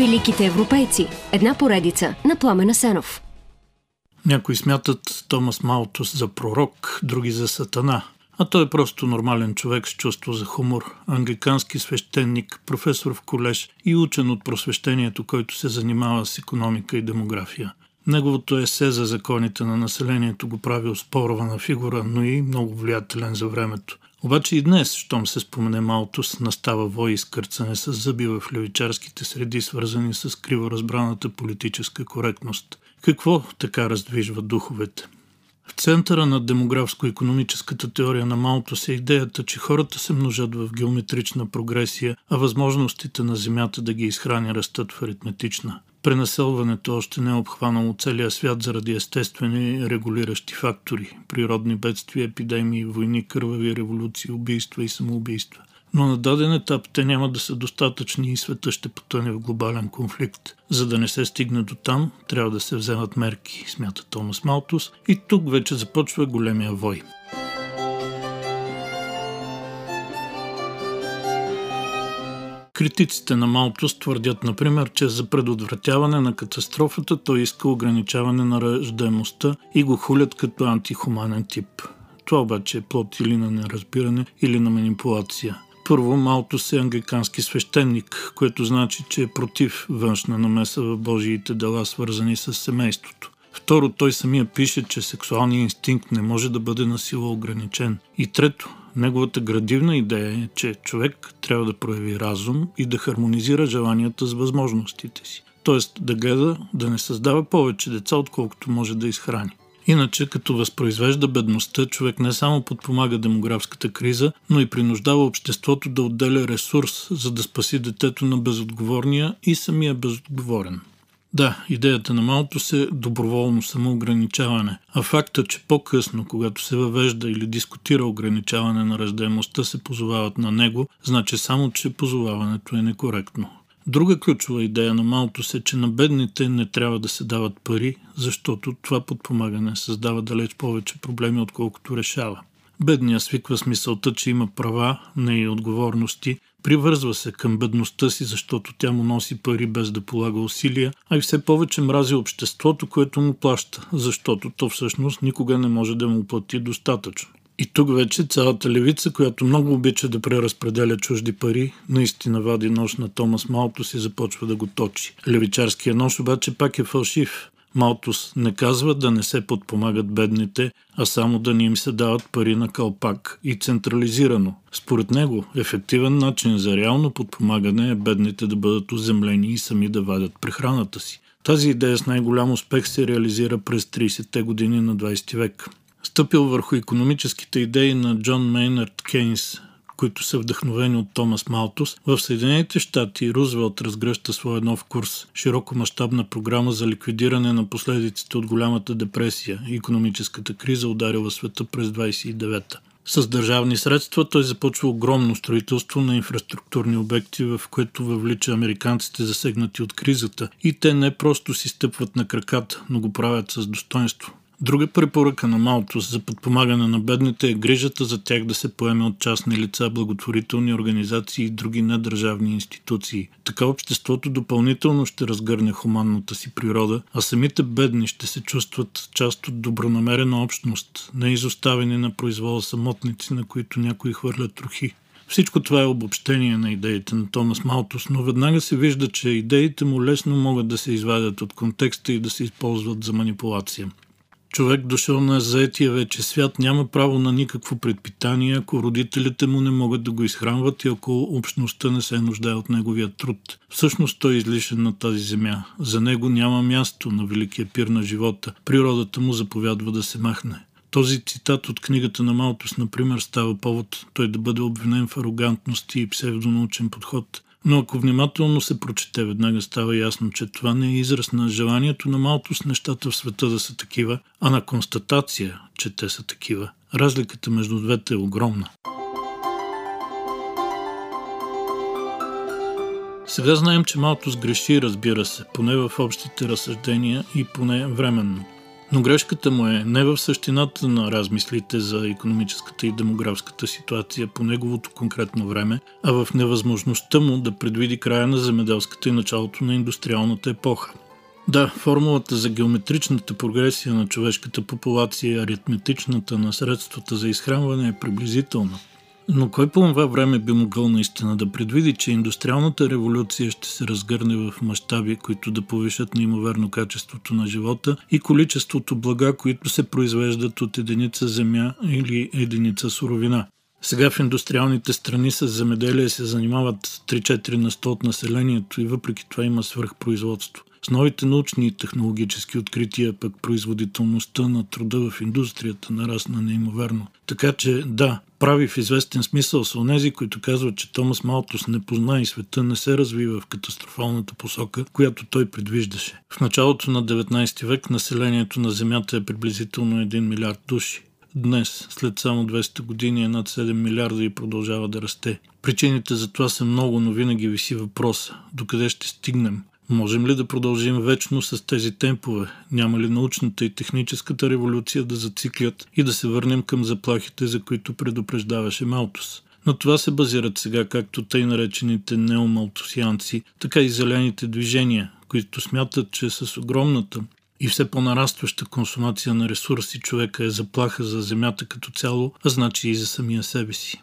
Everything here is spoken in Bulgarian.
Великите европейци. Една поредица на Пламена Сенов. Някои смятат Томас Малтус за пророк, други за сатана. А той е просто нормален човек с чувство за хумор, англикански свещеник, професор в колеж и учен от просвещението, който се занимава с економика и демография. Неговото есе за законите на населението го прави оспорвана фигура, но и много влиятелен за времето. Обаче и днес, щом се спомене Малтус, настава вой и скърцане с зъби в левичарските среди, свързани с криворазбраната политическа коректност. Какво така раздвижва духовете? В центъра на демографско-економическата теория на Малтус е идеята, че хората се множат в геометрична прогресия, а възможностите на Земята да ги изхрани растат в аритметична. Пренаселването още не е обхванало целия свят заради естествени регулиращи фактори – природни бедствия, епидемии, войни, кървави революции, убийства и самоубийства. Но на даден етап те няма да са достатъчни и света ще потъне в глобален конфликт. За да не се стигне до там, трябва да се вземат мерки, смята Томас Малтус, и тук вече започва големия вой. Критиците на Малтус твърдят, например, че за предотвратяване на катастрофата той иска ограничаване на ръждаемостта и го хулят като антихуманен тип. Това обаче е плод или на неразбиране, или на манипулация. Първо, Малтус е англикански свещеник, което значи, че е против външна намеса в Божиите дела, свързани с семейството. Второ, той самия пише, че сексуалният инстинкт не може да бъде насила ограничен. И трето, Неговата градивна идея е, че човек трябва да прояви разум и да хармонизира желанията с възможностите си. Тоест да гледа да не създава повече деца, отколкото може да изхрани. Иначе, като възпроизвежда бедността, човек не само подпомага демографската криза, но и принуждава обществото да отделя ресурс, за да спаси детето на безотговорния и самия безотговорен. Да, идеята на малото се доброволно самоограничаване, а факта, че по-късно, когато се въвежда или дискутира ограничаване на ръждаемостта, се позовават на него, значи само, че позоваването е некоректно. Друга ключова идея на малото се, че на бедните не трябва да се дават пари, защото това подпомагане създава далеч повече проблеми, отколкото решава. Бедният свиква с мисълта, че има права, не и отговорности, привързва се към бедността си, защото тя му носи пари без да полага усилия, а и все повече мрази обществото, което му плаща, защото то всъщност никога не може да му плати достатъчно. И тук вече цялата левица, която много обича да преразпределя чужди пари, наистина вади нож на Томас Малтус и започва да го точи. Левичарския нож обаче пак е фалшив. Малтус не казва да не се подпомагат бедните, а само да ни им се дават пари на калпак и централизирано. Според него, ефективен начин за реално подпомагане е бедните да бъдат оземлени и сами да вадят прехраната си. Тази идея с най-голям успех се реализира през 30-те години на 20 век. Стъпил върху економическите идеи на Джон Мейнард Кейнс, които са вдъхновени от Томас Малтус, в Съединените щати Рузвелт разгръща своя нов курс – широкомащабна програма за ликвидиране на последиците от голямата депресия и економическата криза ударила света през 29-та. С държавни средства той започва огромно строителство на инфраструктурни обекти, в което въвлича американците засегнати от кризата и те не просто си стъпват на краката, но го правят с достоинство. Друга препоръка на Малтус за подпомагане на бедните е грижата за тях да се поеме от частни лица, благотворителни организации и други недържавни институции. Така обществото допълнително ще разгърне хуманната си природа, а самите бедни ще се чувстват част от добронамерена общност, не изоставени на произвола самотници, на които някои хвърлят трохи. Всичко това е обобщение на идеите на Томас Малтус, но веднага се вижда, че идеите му лесно могат да се извадят от контекста и да се използват за манипулация. Човек дошъл на заетия вече свят няма право на никакво предпитание, ако родителите му не могат да го изхранват и ако общността не се нуждае от неговия труд. Всъщност той е излишен на тази земя. За него няма място на великия пир на живота. Природата му заповядва да се махне. Този цитат от книгата на Малтус, например, става повод той да бъде обвинен в арогантност и псевдонаучен подход – но ако внимателно се прочете, веднага става ясно, че това не е израз на желанието на малко с нещата в света да са такива, а на констатация, че те са такива. Разликата между двете е огромна. Сега знаем, че малко сгреши, разбира се, поне в общите разсъждения и поне временно. Но грешката му е не в същината на размислите за економическата и демографската ситуация по неговото конкретно време, а в невъзможността му да предвиди края на земеделската и началото на индустриалната епоха. Да, формулата за геометричната прогресия на човешката популация и аритметичната на средствата за изхранване е приблизителна. Но кой по това време би могъл наистина да предвиди, че индустриалната революция ще се разгърне в мащаби, които да повишат неимоверно качеството на живота и количеството блага, които се произвеждат от единица земя или единица суровина? Сега в индустриалните страни с земеделие се занимават 3-4 на 100 от населението и въпреки това има свръхпроизводство. С новите научни и технологически открития пък производителността на труда в индустрията нарасна неимоверно. Така че да, прави в известен смисъл са онези, които казват, че Томас Малтус не позна и света не се развива в катастрофалната посока, която той предвиждаше. В началото на 19 век населението на Земята е приблизително 1 милиард души. Днес, след само 200 години, е над 7 милиарда и продължава да расте. Причините за това са много, но винаги виси въпроса. Докъде ще стигнем? Можем ли да продължим вечно с тези темпове? Няма ли научната и техническата революция да зациклят и да се върнем към заплахите, за които предупреждаваше Малтус? На това се базират сега както тъй наречените неомалтусианци, така и зелените движения, които смятат, че с огромната и все по-нарастваща консумация на ресурси човека е заплаха за Земята като цяло, а значи и за самия себе си.